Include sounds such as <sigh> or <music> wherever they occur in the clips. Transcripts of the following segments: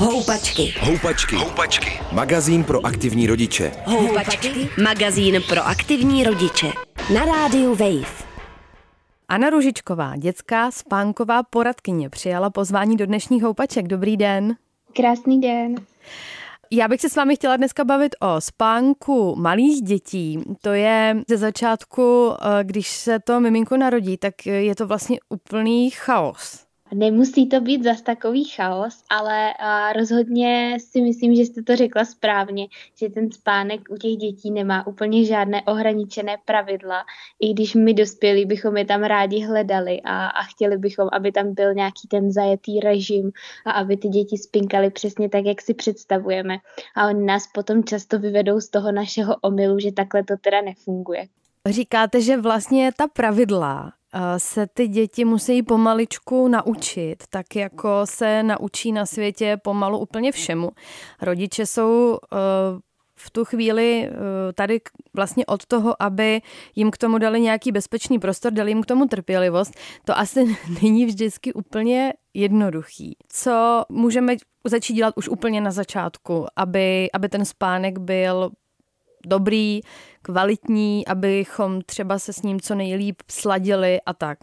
Houpačky. Houpačky. Houpačky. Magazín pro aktivní rodiče. Houpačky. Magazín pro aktivní rodiče. Na rádiu Wave. Anna Ružičková, dětská spánková poradkyně, přijala pozvání do dnešních houpaček. Dobrý den. Krásný den. Já bych se s vámi chtěla dneska bavit o spánku malých dětí. To je ze začátku, eh, když se to miminko narodí, tak je to vlastně úplný chaos. Nemusí to být zas takový chaos, ale rozhodně si myslím, že jste to řekla správně, že ten spánek u těch dětí nemá úplně žádné ohraničené pravidla, i když my dospělí bychom je tam rádi hledali a, a chtěli bychom, aby tam byl nějaký ten zajetý režim a aby ty děti spinkaly přesně tak, jak si představujeme. A oni nás potom často vyvedou z toho našeho omylu, že takhle to teda nefunguje. Říkáte, že vlastně ta pravidla se ty děti musí pomaličku naučit, tak jako se naučí na světě pomalu úplně všemu. Rodiče jsou eh, v tu chvíli eh, tady vlastně od toho, aby jim k tomu dali nějaký bezpečný prostor, dali jim k tomu trpělivost, to asi <laughs> není vždycky úplně jednoduchý. Co můžeme začít dělat už úplně na začátku, aby, aby ten spánek byl dobrý, kvalitní, abychom třeba se s ním co nejlíp sladili a tak?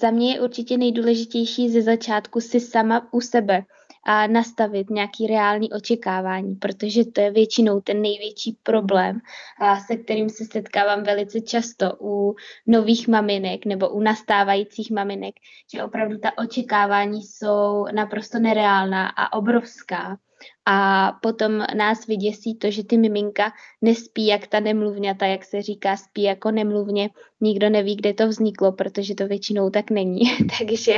Za mě je určitě nejdůležitější ze začátku si sama u sebe a nastavit nějaký reální očekávání, protože to je většinou ten největší problém, a se kterým se setkávám velice často u nových maminek nebo u nastávajících maminek, že opravdu ta očekávání jsou naprosto nereálná a obrovská a potom nás vyděsí to, že ty miminka nespí jak ta nemluvňata, jak se říká, spí jako nemluvně. Nikdo neví, kde to vzniklo, protože to většinou tak není. <laughs> Takže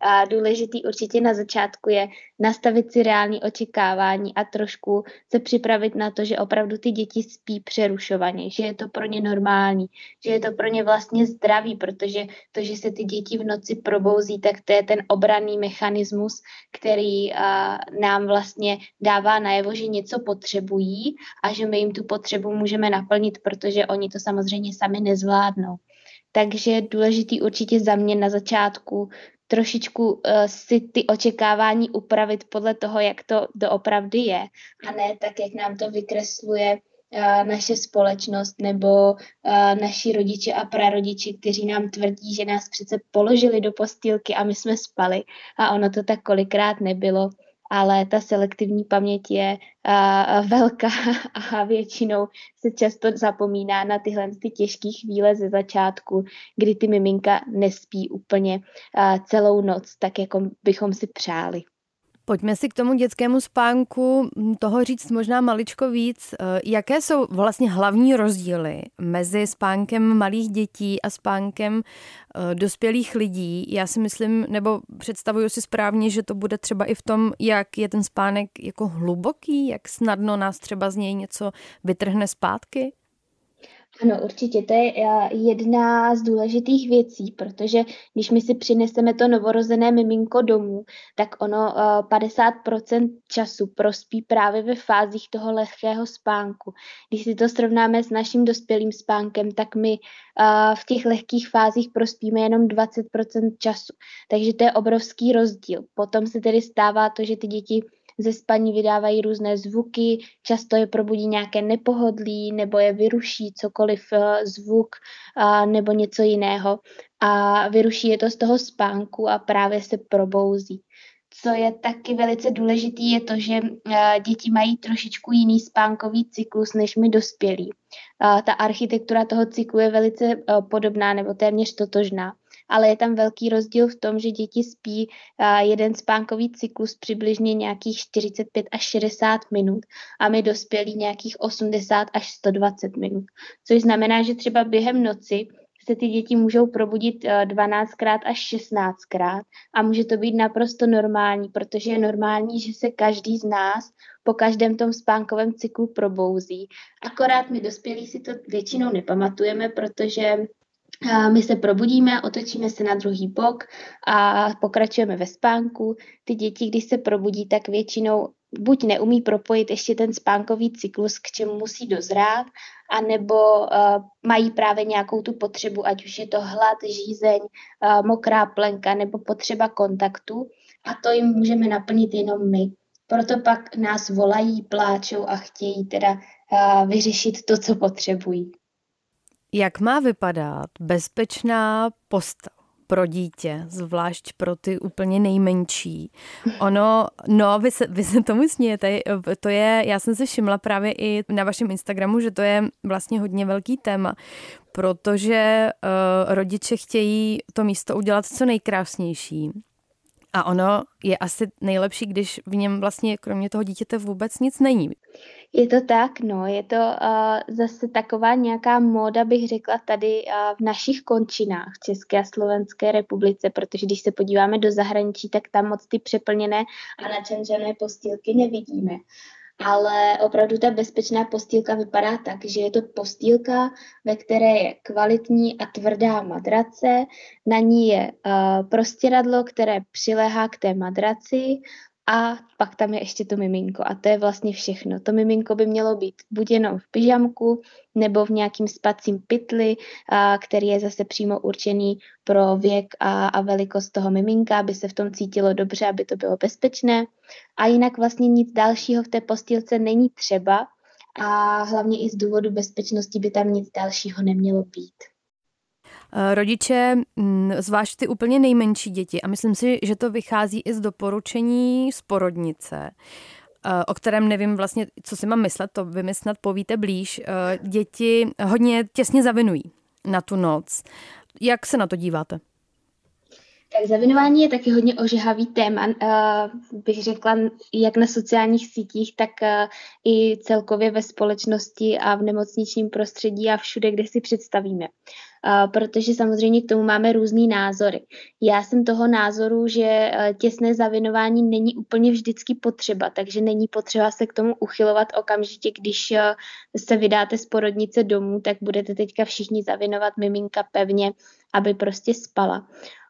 a důležitý určitě na začátku je nastavit si reální očekávání a trošku se připravit na to, že opravdu ty děti spí přerušovaně, že je to pro ně normální, že je to pro ně vlastně zdravý, protože to, že se ty děti v noci probouzí, tak to je ten obranný mechanismus, který a, nám vlastně dává najevo, že něco potřebují a že my jim tu potřebu můžeme naplnit, protože oni to samozřejmě sami nezvládnou. Takže důležitý určitě za mě na začátku trošičku uh, si ty očekávání upravit podle toho, jak to doopravdy je. A ne tak, jak nám to vykresluje uh, naše společnost nebo uh, naši rodiče a prarodiči, kteří nám tvrdí, že nás přece položili do postýlky a my jsme spali. A ono to tak kolikrát nebylo ale ta selektivní paměť je uh, velká <laughs> a většinou se často zapomíná na tyhle ty těžké chvíle ze začátku, kdy ty miminka nespí úplně uh, celou noc, tak jako bychom si přáli. Pojďme si k tomu dětskému spánku toho říct možná maličko víc. Eh, jaké jsou vlastně hlavní rozdíly mezi spánkem malých dětí a spánkem eh, dospělých lidí? Já si myslím, nebo představuju si správně, že to bude třeba i v tom, jak je ten spánek jako hluboký, jak snadno nás třeba z něj něco vytrhne zpátky? Ano, určitě, to je eh, jedna z důležitých věcí, protože když my si přineseme to novorozené miminko domů, tak ono 50% eh, času prospí právě ve fázích toho lehkého spánku. Když si to srovnáme s naším dospělým spánkem, tak my eh, v těch lehkých fázích prospíme jenom 20% času. Takže to je obrovský rozdíl. Potom se tedy stává to, že ty děti ze spaní vydávají různé zvuky, často je probudí nějaké nepohodlí nebo je vyruší cokoliv eh, zvuk nebo něco jiného a vyruší je to z toho spánku a právě se probouzí. Co je taky velice důležitý, je to, že eh, děti mají trošičku jiný spánkový cyklus než my dospělí. Ta architektura toho cyklu je velice eh, podobná nebo téměř totožná ale je tam velký rozdíl v tom, že děti spí jeden spánkový cyklus přibližně nějakých 45 až 60 minut a my dospělí nějakých 80 až 120 minut. Což znamená, že třeba během noci se ty děti můžou probudit 12krát až 16krát a může to být naprosto normální, protože je normální, že se každý z nás po každém tom spánkovém cyklu probouzí. Akorát my dospělí si to většinou nepamatujeme, protože my se probudíme, otočíme se na druhý bok a pokračujeme ve spánku. Ty děti, když se probudí, tak většinou buď neumí propojit ještě ten spánkový cyklus, k čemu musí dozrát, anebo uh, mají právě nějakou tu potřebu, ať už je to hlad, žízeň, uh, mokrá plenka nebo potřeba kontaktu a to jim můžeme naplnit jenom my. Proto pak nás volají, pláčou a chtějí teda vyřešit to, co potřebují. Jak má vypadat bezpečná postel pro dítě, zvlášť pro ty úplně nejmenší. Ono, no, vy se, vy se tomu smějete, to je, já jsem si všimla právě i na vašem Instagramu, že to je vlastně hodně velký téma, protože uh, rodiče chtějí to místo udělat co nejkrásnější. A ono je asi nejlepší, když v něm vlastně kromě toho dítěte vůbec nic není. Je to tak, no, je to uh, zase taková nějaká móda, bych řekla, tady uh, v našich končinách v České a Slovenské republice, protože když se podíváme do zahraničí, tak tam moc ty přeplněné a načanžané postýlky nevidíme. Ale opravdu ta bezpečná postýlka vypadá tak, že je to postýlka, ve které je kvalitní a tvrdá madrace, na ní je uh, prostěradlo, které přilehá k té madraci a pak tam je ještě to miminko a to je vlastně všechno. To miminko by mělo být buď jenom v pyžamku nebo v nějakým spacím pytli, a, který je zase přímo určený pro věk a, a velikost toho miminka, aby se v tom cítilo dobře, aby to bylo bezpečné. A jinak vlastně nic dalšího v té postýlce není třeba a hlavně i z důvodu bezpečnosti by tam nic dalšího nemělo být. Eh, rodiče, mm, zvlášť ty úplně nejmenší děti, a myslím si, že to vychází i z doporučení z porodnice, eh, o kterém nevím vlastně, co si mám myslet, to vy mi snad povíte blíž. Eh, děti hodně těsně zavinují na tu noc. Jak se na to díváte? Tak zavinování je taky hodně ožehavý téma, bych řekla, jak na sociálních sítích, tak i celkově ve společnosti a v nemocničním prostředí a všude, kde si představíme. Protože samozřejmě k tomu máme různý názory. Já jsem toho názoru, že těsné zavinování není úplně vždycky potřeba, takže není potřeba se k tomu uchylovat okamžitě, když se vydáte z porodnice domů, tak budete teďka všichni zavinovat miminka pevně, aby prostě spala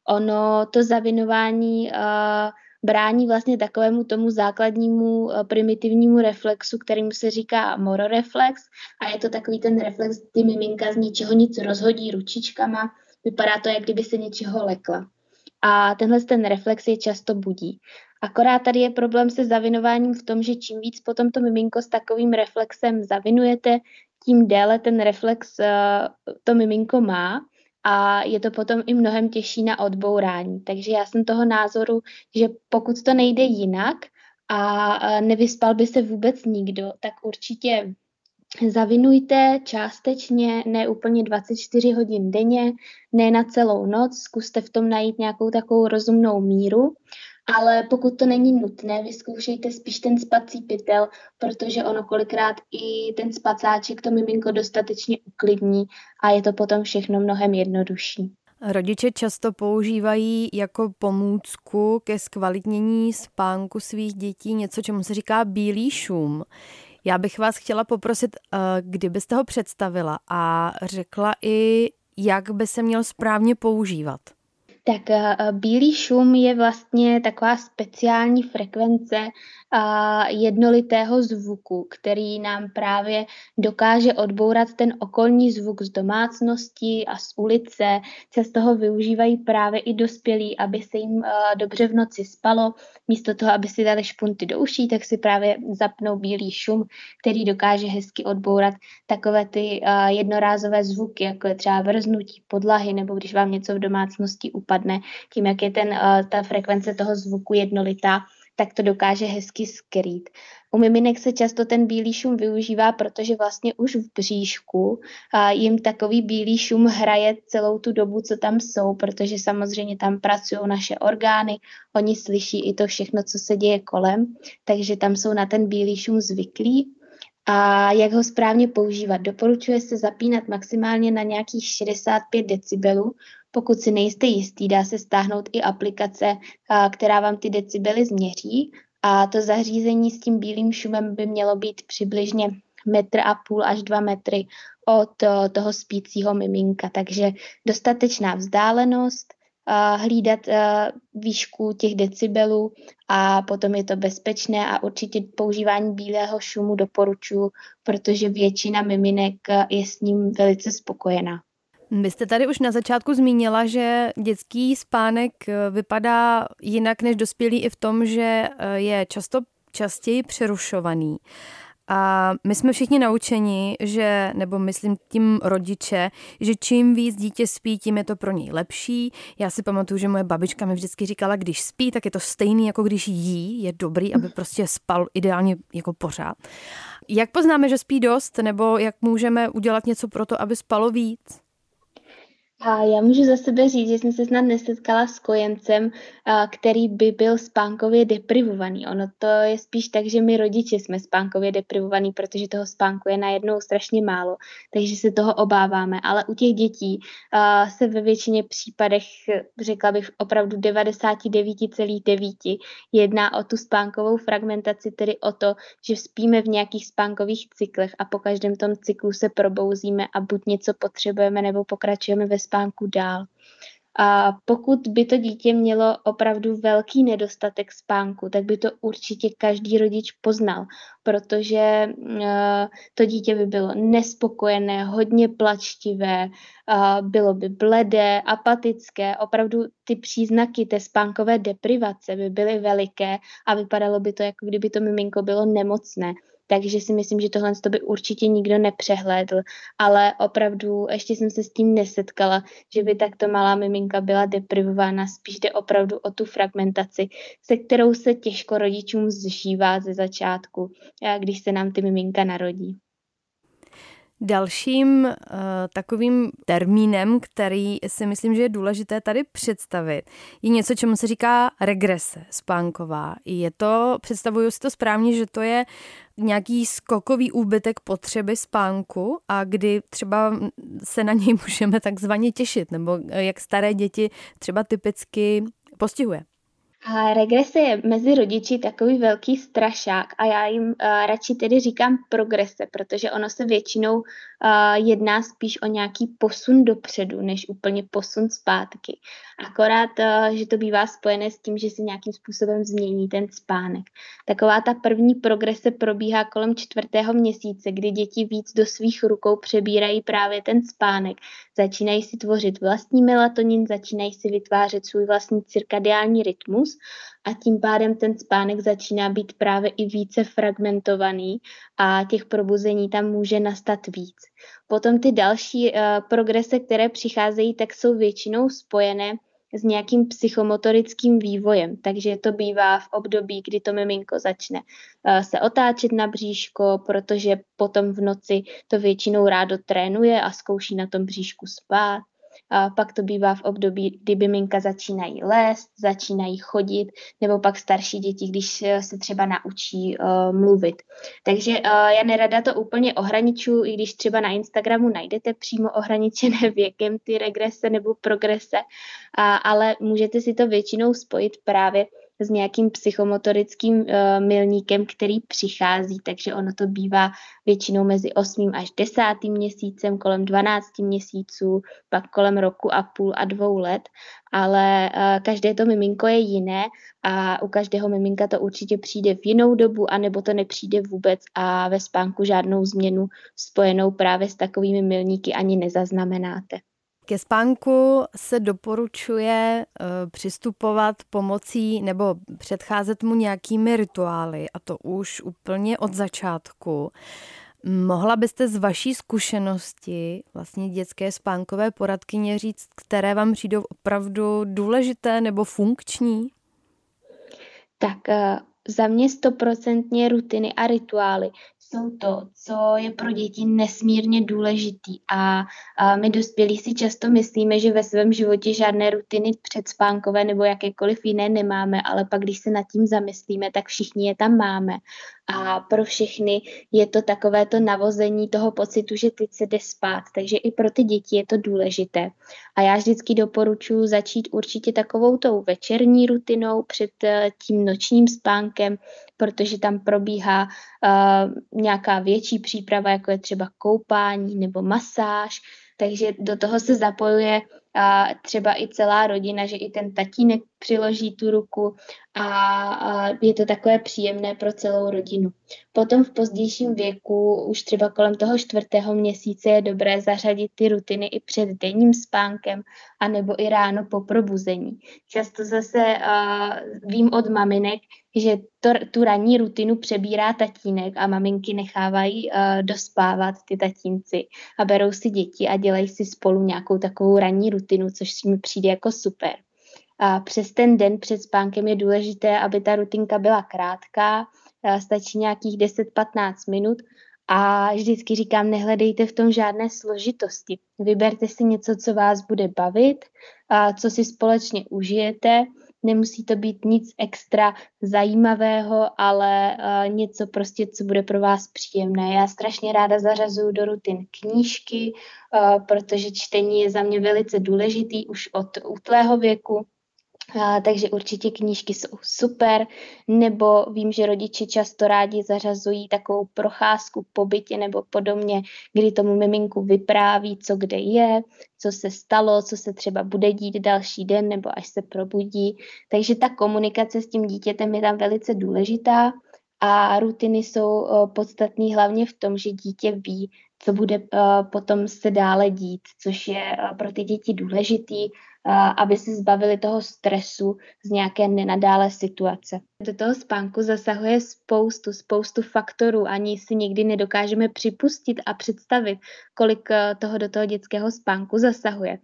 ono to zavinování uh, brání vlastně takovému tomu základnímu uh, primitivnímu reflexu, kterýmu se říká mororeflex a je to takový ten reflex, kdy miminka z ničeho nic rozhodí ručičkama, vypadá to, jak kdyby se něčeho lekla. A tenhle ten reflex je často budí. Akorát tady je problém se zavinováním v tom, že čím víc potom to miminko s takovým reflexem zavinujete, tím déle ten reflex uh, to miminko má a je to potom i mnohem těžší na odbourání. Takže já jsem toho názoru, že pokud to nejde jinak a nevyspal by se vůbec nikdo, tak určitě zavinujte částečně, ne úplně 24 hodin denně, ne na celou noc, zkuste v tom najít nějakou takovou rozumnou míru ale pokud to není nutné, vyzkoušejte spíš ten spací pytel, protože ono kolikrát i ten spacáček to miminko dostatečně uklidní a je to potom všechno mnohem jednodušší. Rodiče často používají jako pomůcku ke zkvalitnění spánku svých dětí něco, čemu se říká bílý šum. Já bych vás chtěla poprosit, eh, kdybyste ho představila a řekla i, jak by se měl správně používat. Tak eh, bílý šum je vlastně taková speciální frekvence jednolitého zvuku, který nám právě dokáže odbourat ten okolní zvuk z domácnosti a z ulice. Často ho využívají právě i dospělí, aby se jim dobře v noci spalo. Místo toho, aby si dali špunty do uší, tak si právě zapnou bílý šum, který dokáže hezky odbourat takové ty jednorázové zvuky, jako je třeba vrznutí podlahy, nebo když vám něco v domácnosti upadne, tím, jak je ten, ta frekvence toho zvuku jednolitá, tak to dokáže hezky skrýt. U miminek se často ten bílý šum využívá, protože vlastně už v bříšku a jim takový bílý šum hraje celou tu dobu, co tam jsou, protože samozřejmě tam pracují naše orgány, oni slyší i to všechno, co se děje kolem, takže tam jsou na ten bílý šum zvyklí. A jak ho správně používat? Doporučuje se zapínat maximálně na nějakých 65 decibelů, pokud si nejste jistý, dá se stáhnout i aplikace, která vám ty decibely změří a to zařízení s tím bílým šumem by mělo být přibližně metr a půl až dva metry od toho spícího miminka. Takže dostatečná vzdálenost, hlídat výšku těch decibelů a potom je to bezpečné a určitě používání bílého šumu doporučuji, protože většina miminek je s ním velice spokojená. Vy jste tady už na začátku zmínila, že dětský spánek eh, vypadá jinak než dospělý i v tom, že eh, je často častěji přerušovaný. A my jsme všichni naučeni, že, nebo myslím tím rodiče, že čím víc dítě spí, tím je to pro něj lepší. Já si pamatuju, že moje babička mi vždycky říkala, když spí, tak je to stejný, jako když jí. Je dobrý, aby prostě spal ideálně jako pořád. Jak poznáme, že spí dost, nebo jak můžeme udělat něco pro to, aby spalo víc? A já můžu za sebe říct, že jsem se snad nesetkala s kojencem, který by byl spánkově deprivovaný. Ono to je spíš tak, že my rodiče jsme spánkově deprivovaný, protože toho spánku je najednou strašně málo, takže se toho obáváme. Ale u těch dětí se ve většině případech, řekla bych opravdu 99,9, jedná o tu spánkovou fragmentaci, tedy o to, že spíme v nějakých spánkových cyklech a po každém tom cyklu se probouzíme a buď něco potřebujeme nebo pokračujeme ve spánku dál. A pokud by to dítě mělo opravdu velký nedostatek spánku, tak by to určitě každý rodič poznal, protože uh, to dítě by bylo nespokojené, hodně plačtivé, bylo by bledé, apatické, opravdu ty příznaky té spánkové deprivace by byly veliké a vypadalo by to, jako kdyby to miminko bylo nemocné takže si myslím, že tohle by určitě nikdo nepřehlédl, ale opravdu ještě jsem se s tím nesetkala, že by takto malá miminka byla deprivována, spíš jde opravdu o tu fragmentaci, se kterou se těžko rodičům zžívá ze začátku, když se nám ty miminka narodí. Dalším uh, takovým termínem, který si myslím, že je důležité tady představit, je něco, čemu se říká regrese spánková. Je to, představuju si to správně, že to je nějaký skokový úbytek potřeby spánku a kdy třeba se na něj <laughs> můžeme takzvaně těšit, nebo jak staré děti třeba typicky postihuje. A regrese je mezi rodiči takový velký strašák a já jim uh, radši tedy říkám progrese, protože ono se většinou uh, jedná spíš o nějaký posun dopředu, než úplně posun zpátky. Akorát, uh, že to bývá spojené s tím, že se nějakým způsobem změní ten spánek. Taková ta první progrese probíhá kolem čtvrtého měsíce, kdy děti víc do svých rukou přebírají právě ten spánek. Začínají si tvořit vlastní melatonin, začínají si vytvářet svůj vlastní cirkadiální rytmus a tím pádem ten spánek začíná být právě i více fragmentovaný a těch probuzení tam může nastat víc. Potom ty další uh, progrese, které přicházejí, tak jsou většinou spojené s nějakým psychomotorickým vývojem. Takže to bývá v období, kdy to miminko začne uh, se otáčet na bříško, protože potom v noci to většinou rádo trénuje a zkouší na tom bříšku spát. A pak to bývá v období, kdy miminka začínají lézt, začínají chodit, nebo pak starší děti, když se třeba naučí uh, mluvit. Takže uh, já nerada to úplně ohraničuji, i když třeba na Instagramu najdete přímo ohraničené <laughs> věkem ty regrese nebo progrese, uh, ale můžete si to většinou spojit právě s nějakým psychomotorickým uh, milníkem, který přichází, takže ono to bývá většinou mezi 8. až 10. měsícem, kolem 12 měsíců, pak kolem roku a půl a dvou let, ale uh, každé to miminko je jiné a u každého miminka to určitě přijde v jinou dobu, anebo to nepřijde vůbec a ve spánku žádnou změnu spojenou právě s takovými milníky ani nezaznamenáte. Ke spánku se doporučuje uh, přistupovat pomocí nebo předcházet mu nějakými rituály, a to už úplně od začátku. Mohla byste z vaší zkušenosti vlastně dětské spánkové poradkyně říct, které vám přijdou opravdu důležité nebo funkční? Tak uh, za mě stoprocentně rutiny a rituály jsou to, co je pro děti nesmírně důležitý. A, a my dospělí si často myslíme, že ve svém životě žádné rutiny předspánkové nebo jakékoliv jiné nemáme, ale pak když se nad tím zamyslíme, tak všichni je tam máme a pro všechny je to takové to navození toho pocitu, že teď se jde spát, takže i pro ty děti je to důležité. A já vždycky doporučuji začít určitě takovou tou večerní rutinou před eh, tím nočním spánkem, protože tam probíhá uh, nějaká větší příprava, jako je třeba koupání nebo masáž, takže do toho se zapojuje a třeba i celá rodina, že i ten tatínek přiloží tu ruku a, a je to takové příjemné pro celou rodinu. Potom v pozdějším věku, už třeba kolem toho čtvrtého měsíce, je dobré zařadit ty rutiny i před denním spánkem, anebo i ráno po probuzení. Často zase uh, vím od maminek, že to, tu ranní rutinu přebírá tatínek a maminky nechávají uh, dospávat ty tatínci a berou si děti a dělají si spolu nějakou takovou ranní rutinu, což mi přijde jako super. A přes ten den před spánkem je důležité, aby ta rutinka byla krátká, uh, stačí nějakých 10-15 minut a vždycky říkám, nehledejte v tom žádné složitosti. Vyberte si něco, co vás bude bavit, a co si společně užijete. Nemusí to být nic extra zajímavého, ale uh, něco prostě, co bude pro vás příjemné. Já strašně ráda zařazuju do rutin knížky, uh, protože čtení je za mě velice důležitý už od útlého věku. A, takže určitě knížky jsou super, nebo vím, že rodiče často rádi zařazují takovou procházku po bytě nebo podobně, kdy tomu miminku vypráví, co kde je, co se stalo, co se třeba bude dít další den nebo až se probudí. Takže ta komunikace s tím dítětem je tam velice důležitá a rutiny jsou podstatné hlavně v tom, že dítě ví, co bude potom se dále dít, což je pro ty děti důležitý, aby se zbavili toho stresu z nějaké nenadále situace. Do toho spánku zasahuje spoustu, spoustu faktorů, ani si nikdy nedokážeme připustit a představit, kolik eh, toho do toho dětského spánku zasahuje.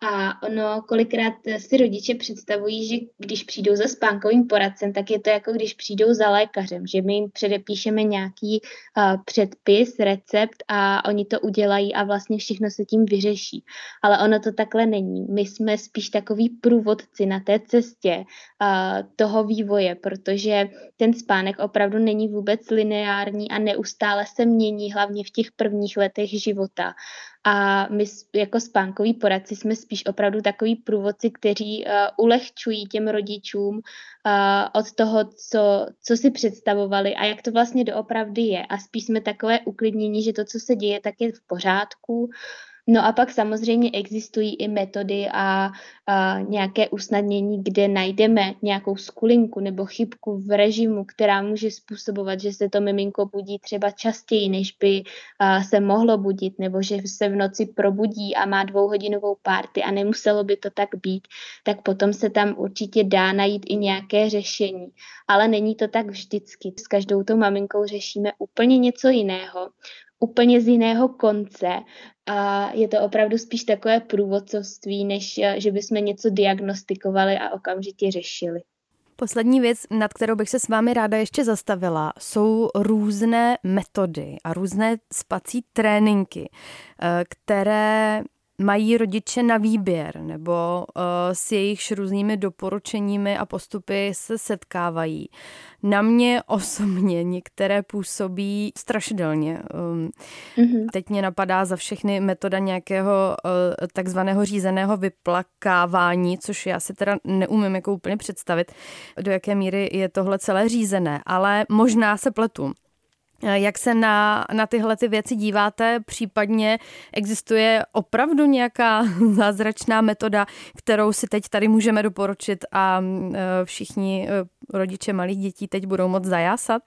A ono kolikrát si rodiče představují, že když přijdou za spánkovým poradcem, tak je to jako když přijdou za lékařem, že my jim předepíšeme nějaký uh, předpis, recept a oni to udělají a vlastně všechno se tím vyřeší. Ale ono to takhle není. My jsme spíš takový průvodci na té cestě uh, toho vývoje, protože ten spánek opravdu není vůbec lineární a neustále se mění, hlavně v těch prvních letech života. A my jako spánkoví poradci jsme spíš opravdu takový průvodci, kteří uh, ulehčují těm rodičům uh, od toho, co, co si představovali a jak to vlastně doopravdy je. A spíš jsme takové uklidnění, že to, co se děje, tak je v pořádku. No a pak samozřejmě existují i metody a, a nějaké usnadnění, kde najdeme nějakou skulinku nebo chybku v režimu, která může způsobovat, že se to miminko budí třeba častěji, než by a, se mohlo budit, nebo že se v noci probudí a má dvouhodinovou párty a nemuselo by to tak být, tak potom se tam určitě dá najít i nějaké řešení. Ale není to tak vždycky. S každou tou maminkou řešíme úplně něco jiného úplně z jiného konce a je to opravdu spíš takové průvodcovství, než eh, že bychom něco diagnostikovali a okamžitě řešili. Poslední věc, nad kterou bych se s vámi ráda ještě zastavila, jsou různé metody a různé spací tréninky, eh, které mají rodiče na výběr nebo uh, s jejich různými doporučeními a postupy se setkávají. Na mě osobně některé působí strašidelně. Um, mm-hmm. Teď mě napadá za všechny metoda nějakého uh, takzvaného řízeného vyplakávání, což já si teda neumím jako úplně představit, do jaké míry je tohle celé řízené, ale možná se pletu. Eh, jak se na, na tyhle ty věci díváte? Případně existuje opravdu nějaká <laughs> zázračná metoda, kterou si teď tady můžeme doporučit a eh, všichni eh, rodiče malých dětí teď budou moc zajásat?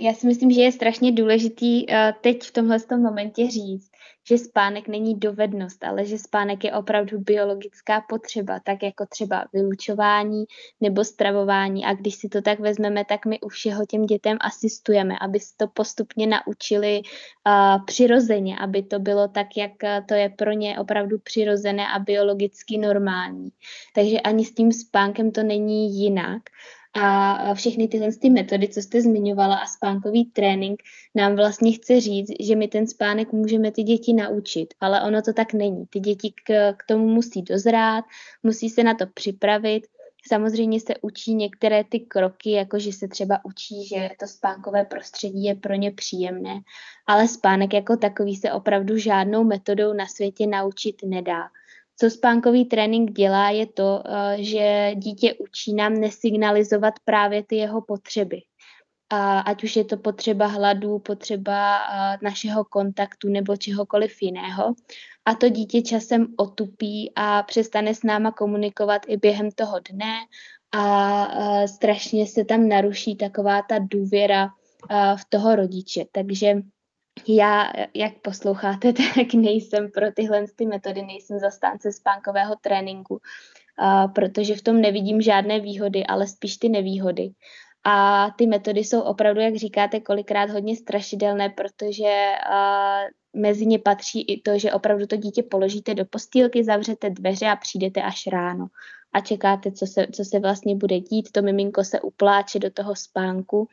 Já si myslím, že je strašně důležitý teď v tomhle momentě říct, že spánek není dovednost, ale že spánek je opravdu biologická potřeba, tak jako třeba vylučování nebo stravování. A když si to tak vezmeme, tak my u všeho těm dětem asistujeme, aby se to postupně naučili uh, přirozeně, aby to bylo tak, jak to je pro ně opravdu přirozené a biologicky normální. Takže ani s tím spánkem to není jinak. A všechny tyhle ty metody, co jste zmiňovala a spánkový trénink nám vlastně chce říct, že my ten spánek můžeme ty děti naučit, ale ono to tak není. Ty děti k, k tomu musí dozrát, musí se na to připravit. Samozřejmě se učí některé ty kroky, jako že se třeba učí, že to spánkové prostředí je pro ně příjemné, ale spánek jako takový se opravdu žádnou metodou na světě naučit nedá. Co spánkový trénink dělá, je to, eh, že dítě učí nám nesignalizovat právě ty jeho potřeby. Ať už je to potřeba hladu, potřeba eh, našeho kontaktu nebo čehokoliv jiného. A to dítě časem otupí a přestane s náma komunikovat i během toho dne a eh, strašně se tam naruší taková ta důvěra v toho rodiče. Takže já, jak posloucháte, <laughs> tak nejsem pro tyhle ty metody, nejsem zastánce spánkového tréninku, protože v tom nevidím žádné výhody, ale spíš ty nevýhody. A ty metody jsou opravdu, jak říkáte, kolikrát hodně strašidelné, protože uh, mezi ně patří i to, že opravdu to dítě položíte do postýlky, zavřete dveře a přijdete až ráno a čekáte, co se, co se vlastně bude dít. To miminko se upláče do toho spánku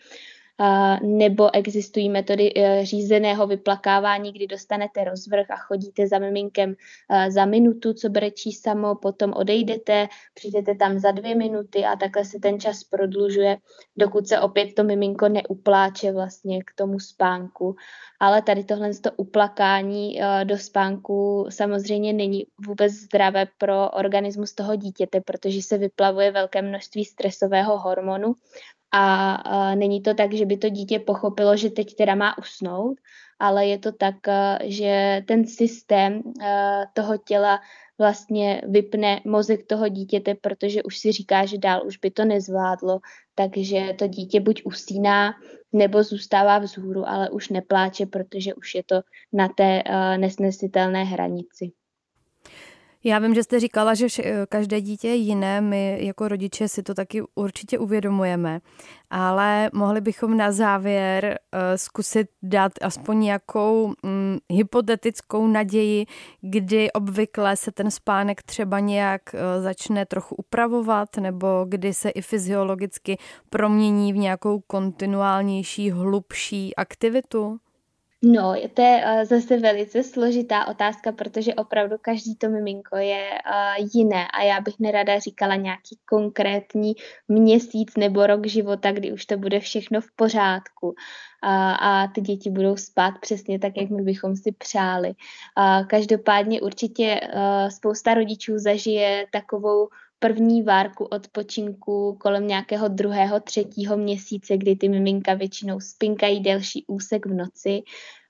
nebo existují metody e, řízeného vyplakávání, kdy dostanete rozvrh a chodíte za miminkem e, za minutu, co brečí samo, potom odejdete, přijdete tam za dvě minuty a takhle se ten čas prodlužuje, dokud se opět to miminko neupláče vlastně k tomu spánku. Ale tady tohle to uplakání e, do spánku samozřejmě není vůbec zdravé pro organismus toho dítěte, protože se vyplavuje velké množství stresového hormonu a, a není to tak, že by to dítě pochopilo, že teď teda má usnout, ale je to tak, že ten systém toho těla vlastně vypne mozek toho dítěte, protože už si říká, že dál už by to nezvládlo, takže to dítě buď usíná, nebo zůstává vzhůru, ale už nepláče, protože už je to na té nesnesitelné hranici. Já vím, že jste říkala, že vše, každé dítě je jiné, my jako rodiče si to taky určitě uvědomujeme, ale mohli bychom na závěr uh, zkusit dát aspoň nějakou um, hypotetickou naději, kdy obvykle se ten spánek třeba nějak uh, začne trochu upravovat, nebo kdy se i fyziologicky promění v nějakou kontinuálnější, hlubší aktivitu? No, to je uh, zase velice složitá otázka, protože opravdu každý to miminko je uh, jiné a já bych nerada říkala nějaký konkrétní měsíc nebo rok života, kdy už to bude všechno v pořádku a, a ty děti budou spát přesně tak, jak my bychom si přáli. A každopádně určitě uh, spousta rodičů zažije takovou první várku odpočinku kolem nějakého druhého, třetího měsíce, kdy ty miminka většinou spinkají delší úsek v noci.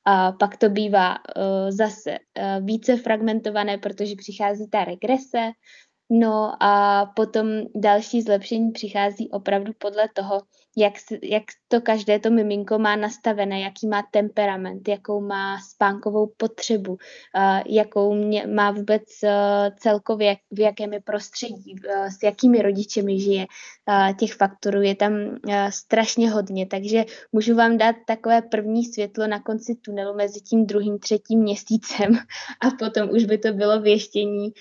A pak to bývá uh, zase uh, více fragmentované, protože přichází ta regrese, No a potom další zlepšení přichází opravdu podle toho, jak, jak to každé to miminko má nastavené, jaký má temperament, jakou má spánkovou potřebu, jakou mě, má vůbec uh, celkově, v jakém je prostředí, uh, s jakými rodičemi žije. Těch faktorů je tam uh, strašně hodně, takže můžu vám dát takové první světlo na konci tunelu mezi tím druhým, třetím měsícem <laughs> a potom už by to bylo věštění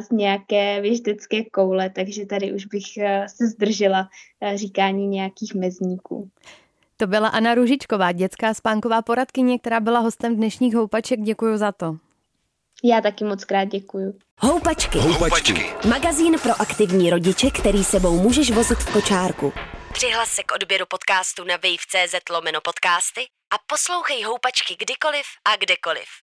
z nějaké věždecké koule, takže tady už bych uh, se zdržela uh, říkání nějakých mezníků. To byla Anna Ružičková, dětská spánková poradkyně, která byla hostem dnešních houpaček. Děkuji za to. Já taky moc krát děkuju. Houpačky. Houpačky. Magazín pro aktivní rodiče, který sebou můžeš vozit v kočárku. Přihlas se k odběru podcastu na wave.cz lomeno podcasty a poslouchej Houpačky kdykoliv a kdekoliv.